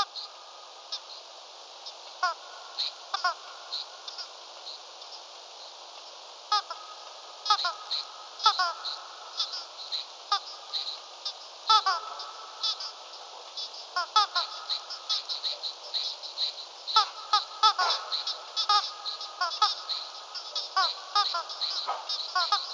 Ha ha ha